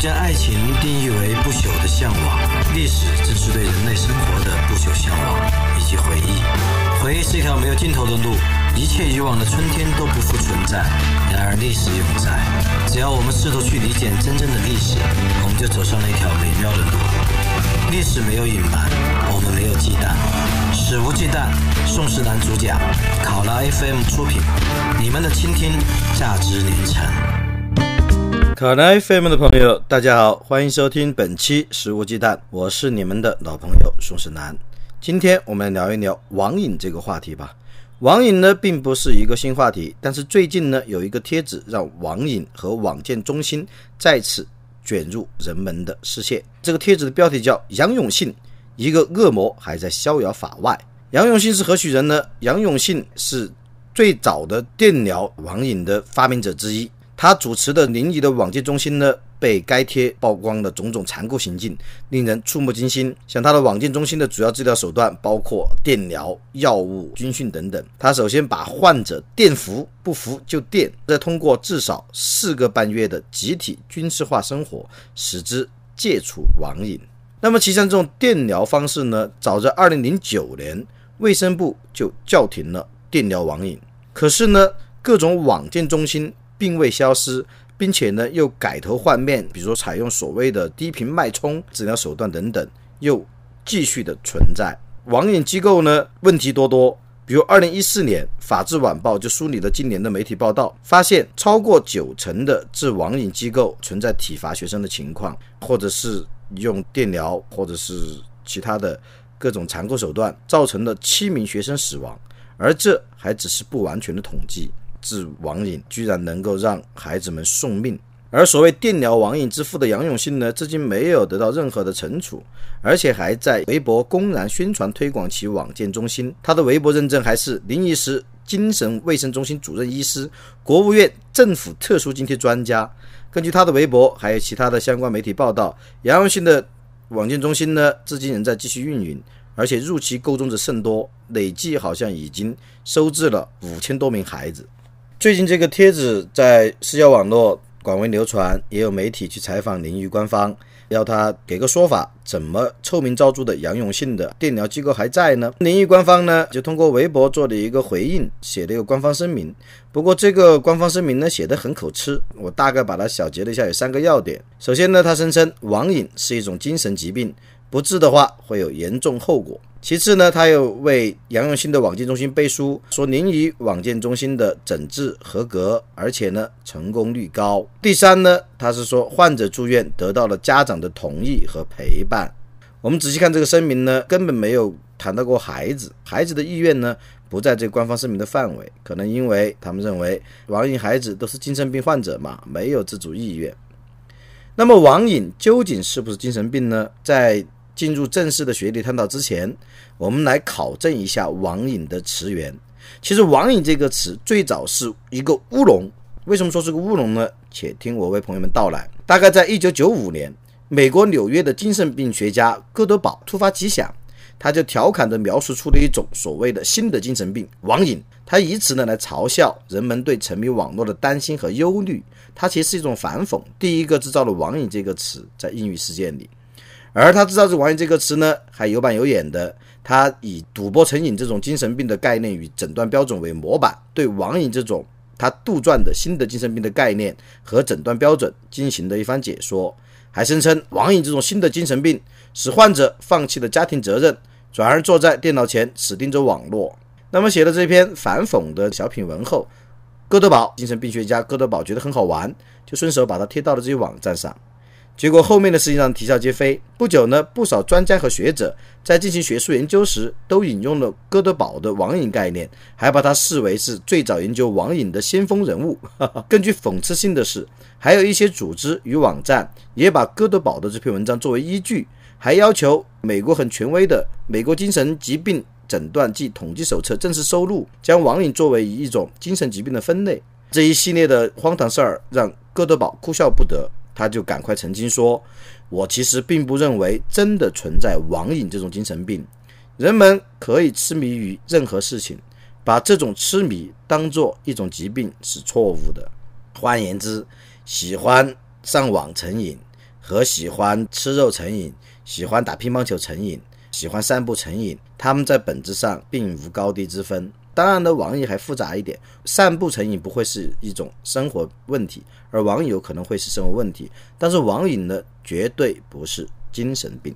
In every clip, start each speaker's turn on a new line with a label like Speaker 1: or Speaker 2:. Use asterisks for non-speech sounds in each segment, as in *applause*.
Speaker 1: 将爱情定义为不朽的向往，历史正是对人类生活的不朽向往以及回忆。回忆是一条没有尽头的路，一切以往的春天都不复存在。然而历史永在，只要我们试图去理解真正的历史，我们就走上了一条美妙的路。历史没有隐瞒，我们没有忌惮，史无忌惮。宋氏男主讲，考拉 FM 出品，你们的倾听价值连城。
Speaker 2: 考拉 FM 的朋友，大家好，欢迎收听本期《食无忌惮》，我是你们的老朋友宋世南。今天我们来聊一聊网瘾这个话题吧。网瘾呢，并不是一个新话题，但是最近呢，有一个帖子让网瘾和网建中心再次卷入人们的视线。这个帖子的标题叫“杨永信，一个恶魔还在逍遥法外”。杨永信是何许人呢？杨永信是最早的电疗网瘾的发明者之一。他主持的临沂的网戒中心呢，被该贴曝光的种种残酷行径，令人触目惊心。像他的网戒中心的主要治疗手段包括电疗、药物、军训等等。他首先把患者电服，不服就电，再通过至少四个半月的集体军事化生活，使之戒除网瘾。那么，其实这种电疗方式呢，早在二零零九年，卫生部就叫停了电疗网瘾。可是呢，各种网戒中心。并未消失，并且呢又改头换面，比如说采用所谓的低频脉冲治疗手段等等，又继续的存在。网瘾机构呢问题多多，比如二零一四年，《法制晚报》就梳理了今年的媒体报道，发现超过九成的治网瘾机构存在体罚学生的情况，或者是用电疗，或者是其他的各种残酷手段，造成了七名学生死亡，而这还只是不完全的统计。治网瘾居然能够让孩子们送命，而所谓电疗网瘾之父的杨永信呢，至今没有得到任何的惩处，而且还在微博公然宣传推广其网健中心。他的微博认证还是临沂市精神卫生中心主任医师、国务院政府特殊津贴专家。根据他的微博还有其他的相关媒体报道，杨永信的网健中心呢，至今仍在继续运营，而且入其购中者甚多，累计好像已经收治了五千多名孩子。最近这个帖子在社交网络广为流传，也有媒体去采访临沂官方，要他给个说法，怎么臭名昭著的杨永信的电疗机构还在呢？临沂官方呢就通过微博做了一个回应，写了一个官方声明。不过这个官方声明呢写得很口吃，我大概把它小结了一下，有三个要点。首先呢，他声称网瘾是一种精神疾病，不治的话会有严重后果。其次呢，他又为杨永信的网健中心背书，说临沂网建中心的诊治合格，而且呢成功率高。第三呢，他是说患者住院得到了家长的同意和陪伴。我们仔细看这个声明呢，根本没有谈到过孩子，孩子的意愿呢不在这个官方声明的范围，可能因为他们认为网瘾孩子都是精神病患者嘛，没有自主意愿。那么网瘾究竟是不是精神病呢？在进入正式的学历探讨之前，我们来考证一下网瘾的词源。其实“网瘾”这个词最早是一个乌龙。为什么说是个乌龙呢？且听我为朋友们道来。大概在一九九五年，美国纽约的精神病学家戈德堡突发奇想，他就调侃地描述出了一种所谓的新的精神病——网瘾。他以此呢来嘲笑人们对沉迷网络的担心和忧虑。它其实是一种反讽。第一个制造了“网瘾”这个词在英语世界里。而他制造这“网瘾”这个词呢，还有板有眼的。他以赌博成瘾这种精神病的概念与诊断标准为模板，对网瘾这种他杜撰的新的精神病的概念和诊断标准进行了一番解说，还声称网瘾这种新的精神病使患者放弃了家庭责任，转而坐在电脑前死盯着网络。那么写了这篇反讽的小品文后，哥德堡精神病学家哥德堡觉得很好玩，就顺手把它贴到了这些网站上。结果后面的事情让啼笑皆非。不久呢，不少专家和学者在进行学术研究时，都引用了哥德堡的网瘾概念，还把他视为是最早研究网瘾的先锋人物。*laughs* 更具讽刺性的是，还有一些组织与网站也把哥德堡的这篇文章作为依据，还要求美国很权威的《美国精神疾病诊断及统计手册》正式收录，将网瘾作为一种精神疾病的分类。这一系列的荒唐事儿让哥德堡哭笑不得。他就赶快澄清说：“我其实并不认为真的存在网瘾这种精神病，人们可以痴迷于任何事情，把这种痴迷当做一种疾病是错误的。换言之，喜欢上网成瘾，和喜欢吃肉成瘾、喜欢打乒乓球成瘾、喜欢散步成瘾，他们在本质上并无高低之分。当然呢，网瘾还复杂一点，散步成瘾不会是一种生活问题，而网瘾有可能会是生活问题。但是网瘾呢，绝对不是精神病。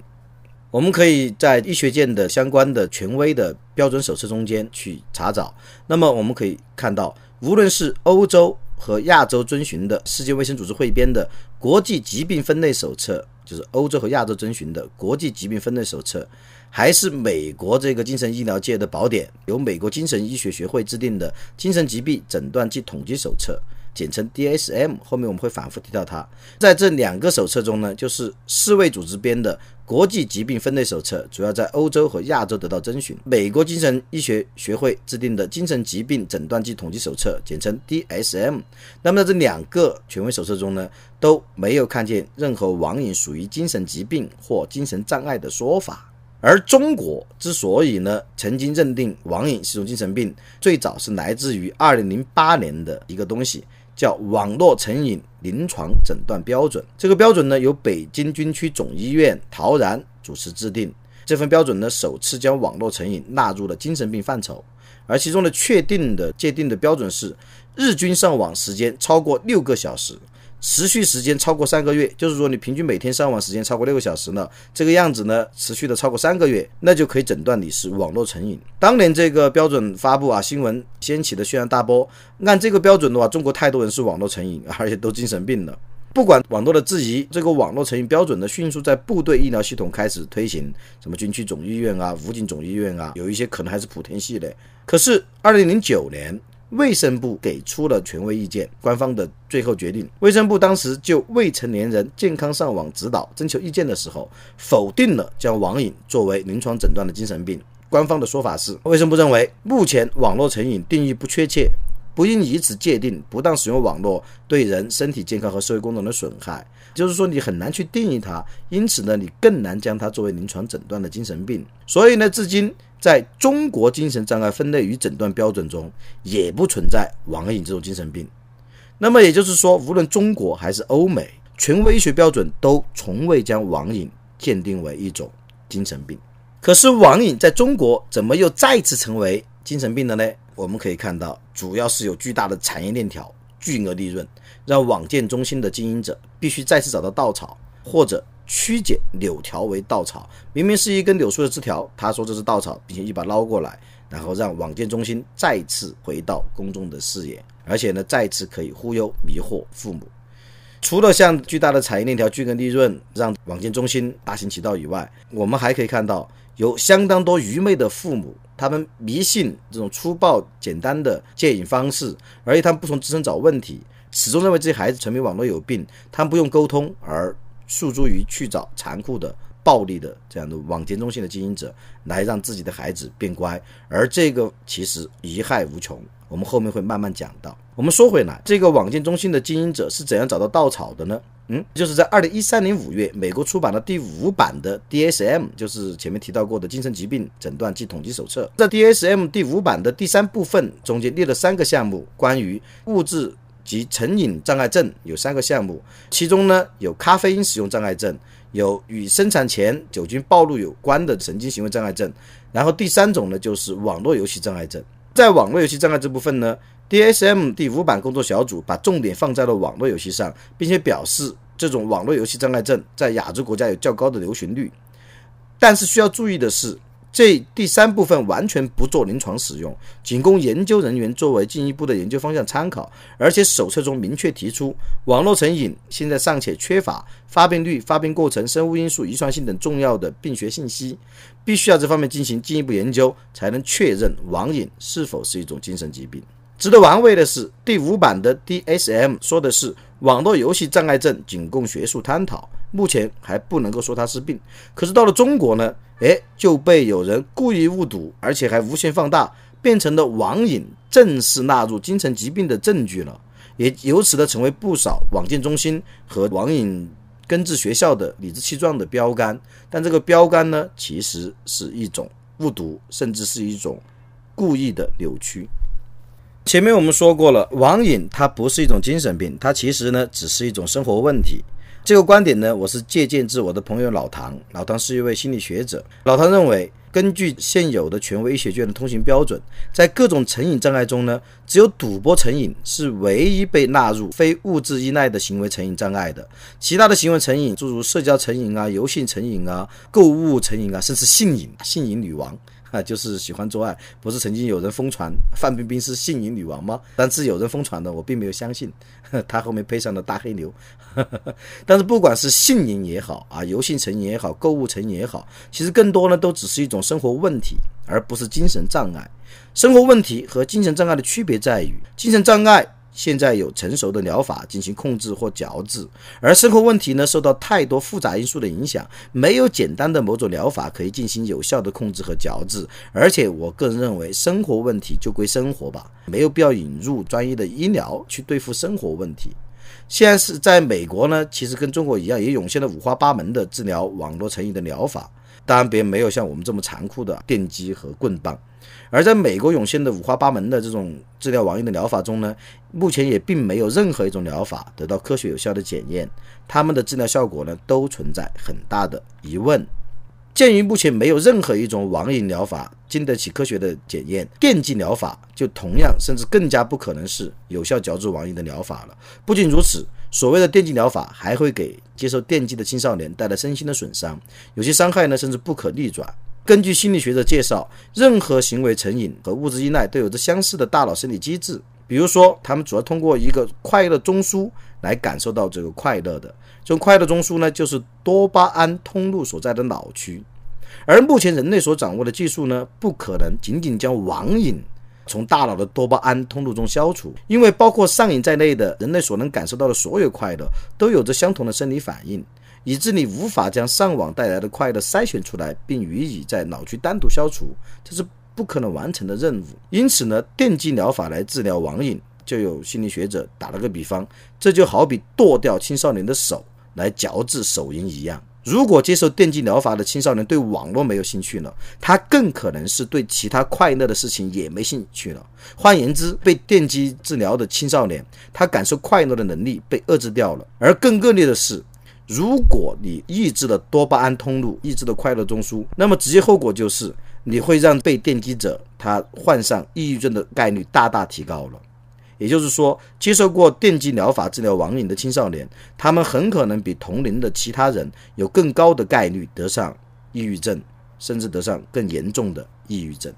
Speaker 2: 我们可以在医学界的相关的权威的标准手册中间去查找。那么我们可以看到，无论是欧洲和亚洲遵循的世界卫生组织汇编的国际疾病分类手册，就是欧洲和亚洲遵循的国际疾病分类手册，还是美国这个精神医疗界的宝典，由美国精神医学学会制定的精神疾病诊断及统计手册。简称 DSM，后面我们会反复提到它。在这两个手册中呢，就是世卫组织编的国际疾病分类手册，主要在欧洲和亚洲得到遵循；美国精神医学学会制定的精神疾病诊断及统计手册，简称 DSM。那么在这两个权威手册中呢，都没有看见任何网瘾属于精神疾病或精神障碍的说法。而中国之所以呢曾经认定网瘾是一种精神病，最早是来自于二零零八年的一个东西。叫网络成瘾临床诊断标准，这个标准呢由北京军区总医院陶然主持制定。这份标准呢首次将网络成瘾纳入了精神病范畴，而其中的确定的界定的标准是日均上网时间超过六个小时。持续时间超过三个月，就是说你平均每天上网时间超过六个小时呢，这个样子呢，持续的超过三个月，那就可以诊断你是网络成瘾。当年这个标准发布啊，新闻掀起的轩然大波。按这个标准的话，中国太多人是网络成瘾，而且都精神病了。不管网络的质疑，这个网络成瘾标准呢，迅速在部队医疗系统开始推行，什么军区总医院啊、武警总医院啊，有一些可能还是莆田系的。可是二零零九年。卫生部给出了权威意见，官方的最后决定。卫生部当时就未成年人健康上网指导征求意见的时候，否定了将网瘾作为临床诊断的精神病。官方的说法是，卫生部认为目前网络成瘾定义不确切，不应以此界定不当使用网络对人身体健康和社会功能的损害。就是说，你很难去定义它，因此呢，你更难将它作为临床诊断的精神病。所以呢，至今。在中国精神障碍分类与诊断标准中，也不存在网瘾这种精神病。那么也就是说，无论中国还是欧美，权威医学标准都从未将网瘾鉴定为一种精神病。可是，网瘾在中国怎么又再次成为精神病了呢？我们可以看到，主要是有巨大的产业链条、巨额利润，让网建中心的经营者必须再次找到稻草，或者。曲解柳条为稻草，明明是一根柳树的枝条，他说这是稻草，并且一把捞过来，然后让网建中心再次回到公众的视野，而且呢，再次可以忽悠迷惑父母。除了像巨大的产业链条、巨额利润让网建中心大行其道以外，我们还可以看到有相当多愚昧的父母，他们迷信这种粗暴简单的戒瘾方式，而且他们不从自身找问题，始终认为自己孩子沉迷网络有病，他们不用沟通而。诉诸于去找残酷的、暴力的这样的网监中心的经营者，来让自己的孩子变乖，而这个其实贻害无穷。我们后面会慢慢讲到。我们说回来，这个网监中心的经营者是怎样找到稻草的呢？嗯，就是在二零一三年五月，美国出版了第五版的 DSM，就是前面提到过的精神疾病诊断及统计手册。在 DSM 第五版的第三部分中间列了三个项目，关于物质。及成瘾障碍症有三个项目，其中呢有咖啡因使用障碍症，有与生产前酒精暴露有关的神经行为障碍症，然后第三种呢就是网络游戏障碍症。在网络游戏障碍这部分呢，DSM 第五版工作小组把重点放在了网络游戏上，并且表示这种网络游戏障碍症在亚洲国家有较高的流行率，但是需要注意的是。这第三部分完全不做临床使用，仅供研究人员作为进一步的研究方向参考。而且手册中明确提出，网络成瘾现在尚且缺乏发病率、发病过程、生物因素、遗传性等重要的病学信息，必须要这方面进行进一步研究，才能确认网瘾是否是一种精神疾病。值得玩味的是，第五版的 DSM 说的是网络游戏障碍症仅供学术探讨，目前还不能够说它是病。可是到了中国呢？哎，就被有人故意误读，而且还无限放大，变成了网瘾正式纳入精神疾病的证据了，也由此呢成为不少网建中心和网瘾根治学校的理直气壮的标杆。但这个标杆呢，其实是一种误读，甚至是一种故意的扭曲。前面我们说过了，网瘾它不是一种精神病，它其实呢只是一种生活问题。这个观点呢，我是借鉴自我的朋友老唐。老唐是一位心理学者。老唐认为，根据现有的权威医学界的通行标准，在各种成瘾障碍中呢，只有赌博成瘾是唯一被纳入非物质依赖的行为成瘾障碍的。其他的行为成瘾，诸如社交成瘾啊、游戏成瘾啊、购物成瘾啊，甚至性瘾，性瘾女王。啊，就是喜欢做爱，不是曾经有人疯传范冰冰是性瘾女王吗？但是有人疯传的，我并没有相信。*laughs* 她后面配上了大黑牛。*laughs* 但是不管是性瘾也好啊，游戏成瘾也好，购物成瘾也好，其实更多呢都只是一种生活问题，而不是精神障碍。生活问题和精神障碍的区别在于，精神障碍。现在有成熟的疗法进行控制或矫治，而生活问题呢，受到太多复杂因素的影响，没有简单的某种疗法可以进行有效的控制和矫治。而且，我个人认为，生活问题就归生活吧，没有必要引入专业的医疗去对付生活问题。现在是在美国呢，其实跟中国一样，也涌现了五花八门的治疗网络成瘾的疗法。当然，别没有像我们这么残酷的电击和棍棒。而在美国涌现的五花八门的这种治疗网瘾的疗法中呢，目前也并没有任何一种疗法得到科学有效的检验，他们的治疗效果呢都存在很大的疑问。鉴于目前没有任何一种网瘾疗法经得起科学的检验，电击疗法就同样甚至更加不可能是有效矫治网瘾的疗法了。不仅如此，所谓的电击疗法还会给接受电击的青少年带来身心的损伤，有些伤害呢甚至不可逆转。根据心理学的介绍，任何行为成瘾和物质依赖都有着相似的大脑生理机制。比如说，他们主要通过一个快乐中枢来感受到这个快乐的。这种快乐中枢呢，就是多巴胺通路所在的脑区。而目前人类所掌握的技术呢，不可能仅仅将网瘾从大脑的多巴胺通路中消除，因为包括上瘾在内的人类所能感受到的所有快乐，都有着相同的生理反应。以致你无法将上网带来的快乐筛选出来，并予以在脑区单独消除，这是不可能完成的任务。因此呢，电击疗法来治疗网瘾，就有心理学者打了个比方，这就好比剁掉青少年的手来矫治手淫一样。如果接受电击疗法的青少年对网络没有兴趣了，他更可能是对其他快乐的事情也没兴趣了。换言之，被电击治疗的青少年，他感受快乐的能力被遏制掉了。而更恶劣的是。如果你抑制了多巴胺通路，抑制了快乐中枢，那么直接后果就是你会让被电击者他患上抑郁症的概率大大提高了。也就是说，接受过电击疗法治疗网瘾的青少年，他们很可能比同龄的其他人有更高的概率得上抑郁症，甚至得上更严重的抑郁症。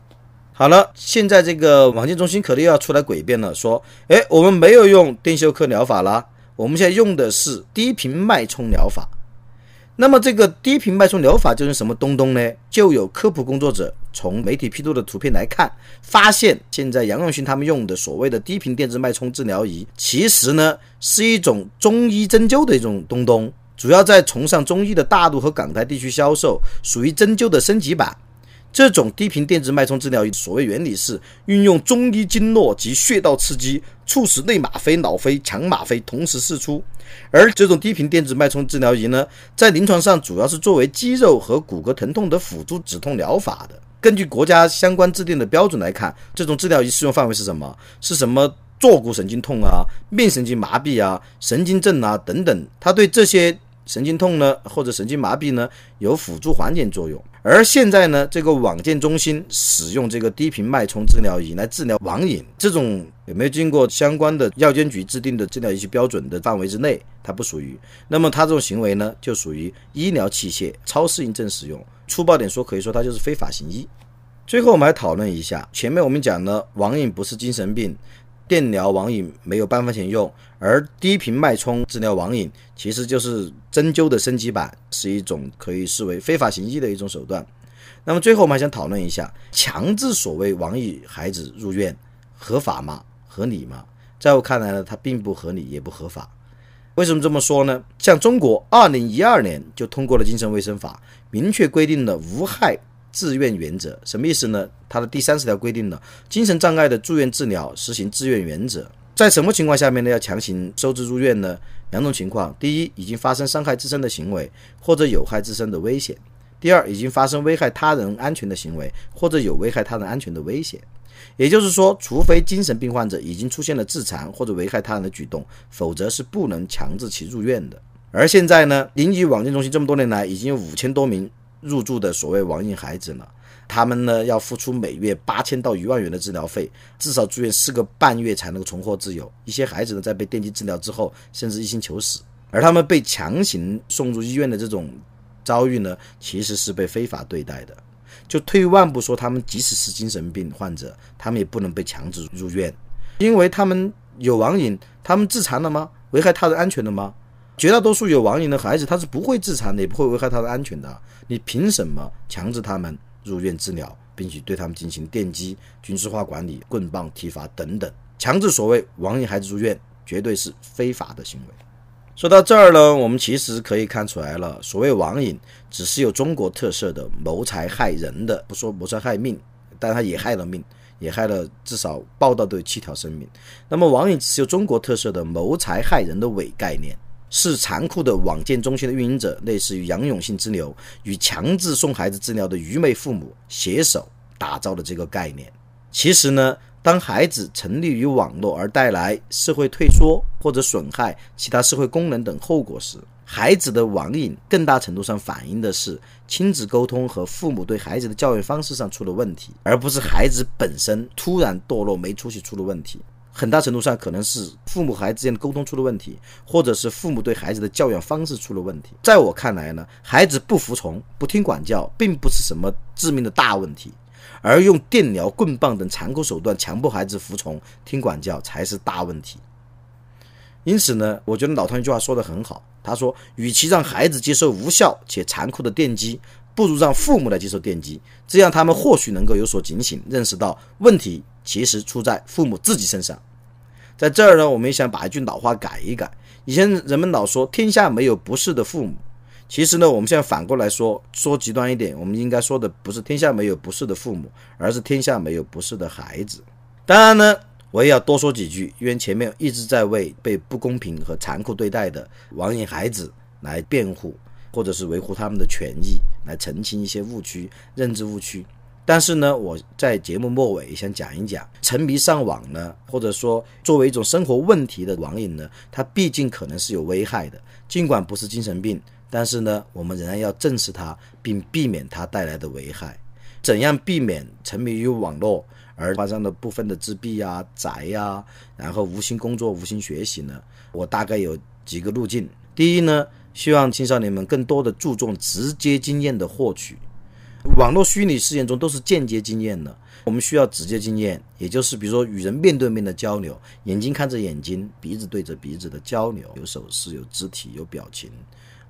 Speaker 2: 好了，现在这个网戒中心可能又要出来诡辩了，说：“哎，我们没有用电休克疗法啦。”我们现在用的是低频脉冲疗法，那么这个低频脉冲疗法就是什么东东呢？就有科普工作者从媒体披露的图片来看，发现现在杨永勋他们用的所谓的低频电子脉冲治疗仪，其实呢是一种中医针灸的一种东东，主要在崇尚中医的大陆和港台地区销售，属于针灸的升级版。这种低频电子脉冲治疗仪，所谓原理是运用中医经络及穴道刺激，促使内吗啡、脑啡、强吗啡同时释出。而这种低频电子脉冲治疗仪呢，在临床上主要是作为肌肉和骨骼疼痛的辅助止痛疗法的。根据国家相关制定的标准来看，这种治疗仪适用范围是什么？是什么坐骨神经痛啊、面神经麻痹啊、神经症啊等等？它对这些。神经痛呢，或者神经麻痹呢，有辅助缓解作用。而现在呢，这个网健中心使用这个低频脉冲治疗仪来治疗网瘾，这种有没有经过相关的药监局制定的治疗仪器标准的范围之内，它不属于。那么它这种行为呢，就属于医疗器械超适应症使用。粗暴点说，可以说它就是非法行医。最后我们来讨论一下，前面我们讲呢，网瘾不是精神病。电疗网瘾没有半分钱用，而低频脉冲治疗网瘾其实就是针灸的升级版，是一种可以视为非法行医的一种手段。那么最后我们还想讨论一下，强制所谓网瘾孩子入院合法吗？合理吗？在我看来呢，它并不合理，也不合法。为什么这么说呢？像中国二零一二年就通过了精神卫生法，明确规定了无害。自愿原则什么意思呢？它的第三十条规定了精神障碍的住院治疗实行自愿原则。在什么情况下面呢？要强行收治入院呢？两种情况：第一，已经发生伤害自身的行为，或者有害自身的危险；第二，已经发生危害他人安全的行为，或者有危害他人安全的危险。也就是说，除非精神病患者已经出现了自残或者危害他人的举动，否则是不能强制其入院的。而现在呢，临沂网禁中心这么多年来，已经有五千多名入住的所谓网瘾孩子呢。他们呢要付出每月八千到一万元的治疗费，至少住院四个半月才能够重获自由。一些孩子呢在被电击治疗之后，甚至一心求死。而他们被强行送入医院的这种遭遇呢，其实是被非法对待的。就退一万步说，他们即使是精神病患者，他们也不能被强制入院，因为他们有网瘾，他们自残了吗？危害他人安全了吗？绝大多数有网瘾的孩子，他是不会自残的，也不会危害他的安全的。你凭什么强制他们？入院治疗，并且对他们进行电击、军事化管理、棍棒体罚等等，强制所谓网瘾孩子入院，绝对是非法的行为。说到这儿呢，我们其实可以看出来了，所谓网瘾只是有中国特色的谋财害人的，不说谋财害命，但他也害了命，也害了至少报道都有七条生命。那么网瘾只是有中国特色的谋财害人的伪概念。是残酷的网建中心的运营者，类似于杨永信之流与强制送孩子治疗的愚昧父母携手打造的这个概念。其实呢，当孩子沉溺于网络而带来社会退缩或者损害其他社会功能等后果时，孩子的网瘾更大程度上反映的是亲子沟通和父母对孩子的教育方式上出了问题，而不是孩子本身突然堕落没出息出了问题。很大程度上可能是父母和孩子之间的沟通出了问题，或者是父母对孩子的教养方式出了问题。在我看来呢，孩子不服从、不听管教，并不是什么致命的大问题，而用电疗、棍棒等残酷手段强迫孩子服从、听管教才是大问题。因此呢，我觉得老唐一句话说得很好，他说：“与其让孩子接受无效且残酷的电击，不如让父母来接受电击，这样他们或许能够有所警醒，认识到问题。”其实出在父母自己身上，在这儿呢，我们也想把一句老话改一改。以前人们老说天下没有不是的父母，其实呢，我们现在反过来说，说极端一点，我们应该说的不是天下没有不是的父母，而是天下没有不是的孩子。当然呢，我也要多说几句，因为前面一直在为被不公平和残酷对待的网瘾孩子来辩护，或者是维护他们的权益，来澄清一些误区、认知误区。但是呢，我在节目末尾想讲一讲，沉迷上网呢，或者说作为一种生活问题的网瘾呢，它毕竟可能是有危害的。尽管不是精神病，但是呢，我们仍然要正视它，并避免它带来的危害。怎样避免沉迷于网络而发生的部分的自闭呀、宅呀，然后无心工作、无心学习呢？我大概有几个路径。第一呢，希望青少年们更多的注重直接经验的获取。网络虚拟事件中都是间接经验的，我们需要直接经验，也就是比如说与人面对面的交流，眼睛看着眼睛，鼻子对着鼻子的交流，有手势、有肢体、有表情，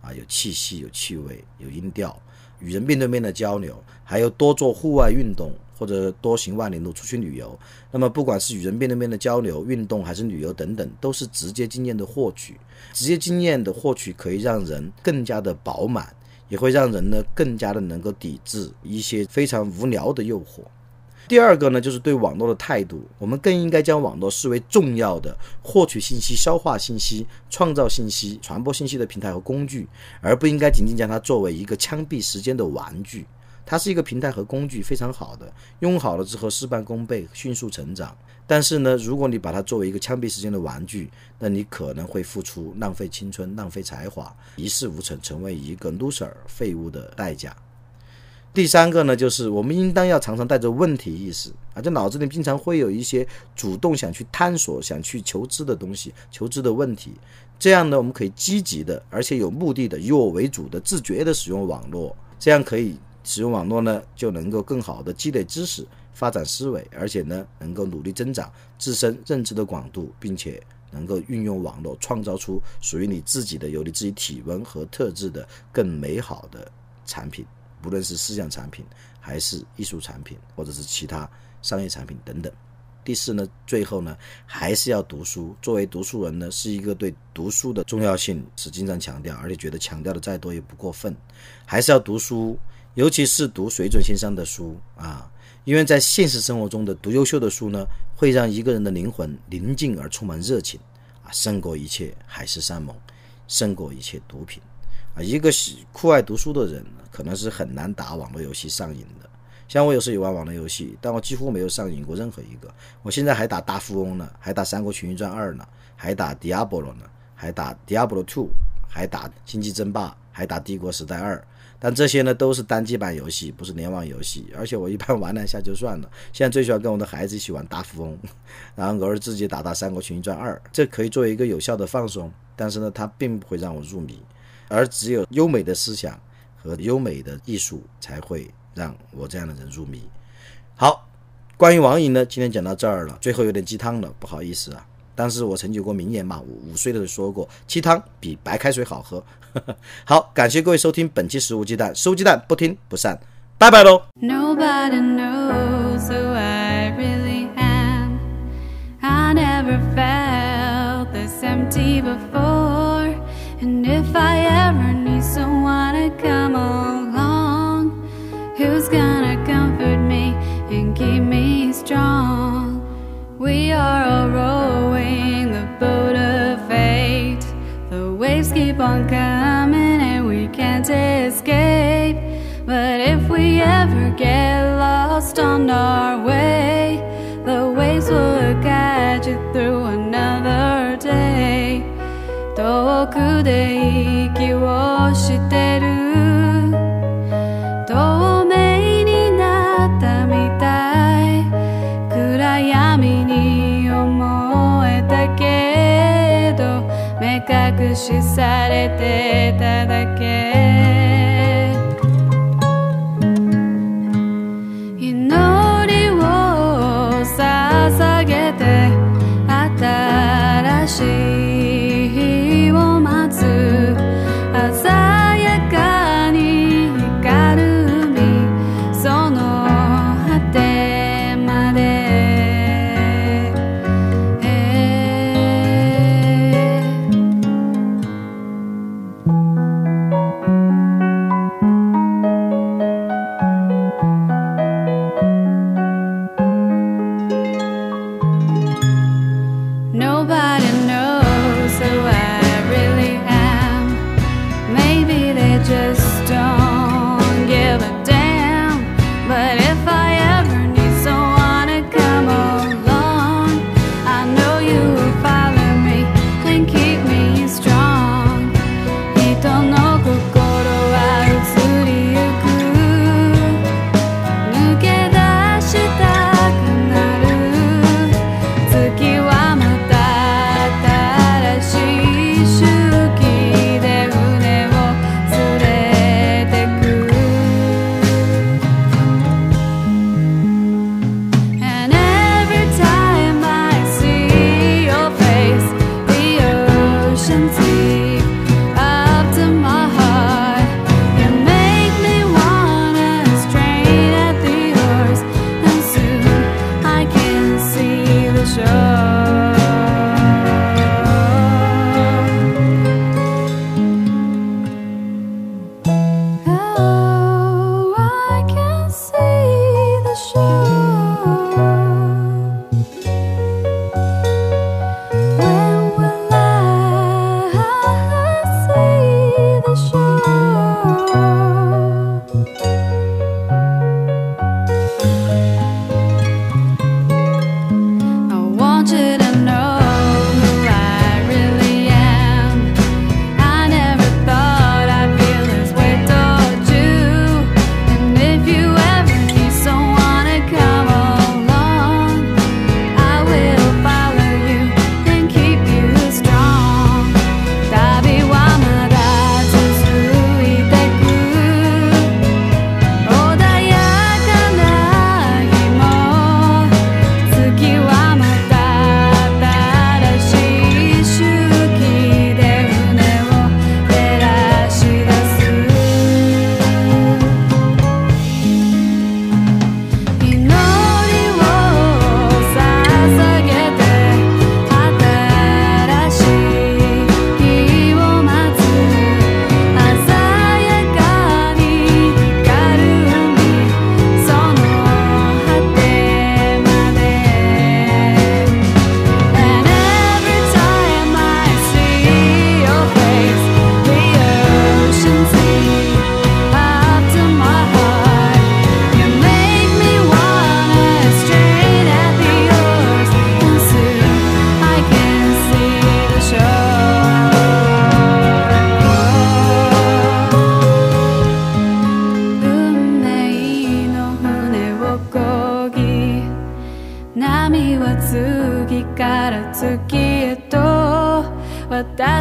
Speaker 2: 啊，有气息、有气味、有音调，与人面对面的交流，还有多做户外运动或者多行万里路出去旅游。那么不管是与人面对面的交流、运动还是旅游等等，都是直接经验的获取。直接经验的获取可以让人更加的饱满。也会让人呢更加的能够抵制一些非常无聊的诱惑。第二个呢，就是对网络的态度，我们更应该将网络视为重要的获取信息、消化信息、创造信息、传播信息的平台和工具，而不应该仅仅将它作为一个枪毙时间的玩具。它是一个平台和工具，非常好的，用好了之后事半功倍，迅速成长。但是呢，如果你把它作为一个枪毙时间的玩具，那你可能会付出浪费青春、浪费才华、一事无成，成为一个 loser 废物的代价。第三个呢，就是我们应当要常常带着问题意识啊，这脑子里经常会有一些主动想去探索、想去求知的东西、求知的问题。这样呢，我们可以积极的，而且有目的的、以我为主的、自觉的使用网络，这样可以使用网络呢，就能够更好的积累知识。发展思维，而且呢，能够努力增长自身认知的广度，并且能够运用网络创造出属于你自己的、有你自己体温和特质的更美好的产品，不论是思想产品，还是艺术产品，或者是其他商业产品等等。第四呢，最后呢，还是要读书。作为读书人呢，是一个对读书的重要性是经常强调，而且觉得强调的再多也不过分。还是要读书，尤其是读水准线上的书啊。因为在现实生活中的读优秀的书呢，会让一个人的灵魂宁静而充满热情，啊，胜过一切海誓山盟，胜过一切毒品，啊，一个喜酷爱读书的人可能是很难打网络游戏上瘾的。像我有时也玩网络游戏，但我几乎没有上瘾过任何一个。我现在还打大富翁呢，还打三国群英传二呢，还打 Diablo 呢，还打 Diablo Two，还打《星际争霸》，还打《帝国时代二》。但这些呢都是单机版游戏，不是联网游戏，而且我一般 *laughs* 玩两下就算了。现在最喜欢跟我的孩子一起玩大富翁，*laughs* 然后偶尔自己打打《三国群英传二》，这可以作为一个有效的放松。但是呢，它并不会让我入迷，而只有优美的思想和优美的艺术才会让我这样的人入迷。好，关于网瘾呢，今天讲到这儿了，最后有点鸡汤了，不好意思啊。但是我曾经有过名言嘛，五五岁的时候说过，鸡汤比白开水好喝。好，感谢各位收听本期《食物鸡蛋》，食物鸡蛋不听不散，拜拜喽。
Speaker 3: Nobody knows who I really am. I never felt this empty before. And if I ever need someone to come along, くで息をしてる。透明になったみたい。暗闇に思えたけど目隠しされてただけ。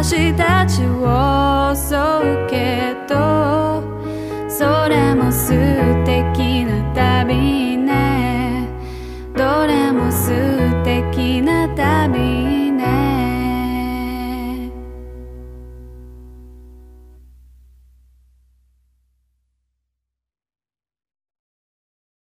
Speaker 3: 私たちを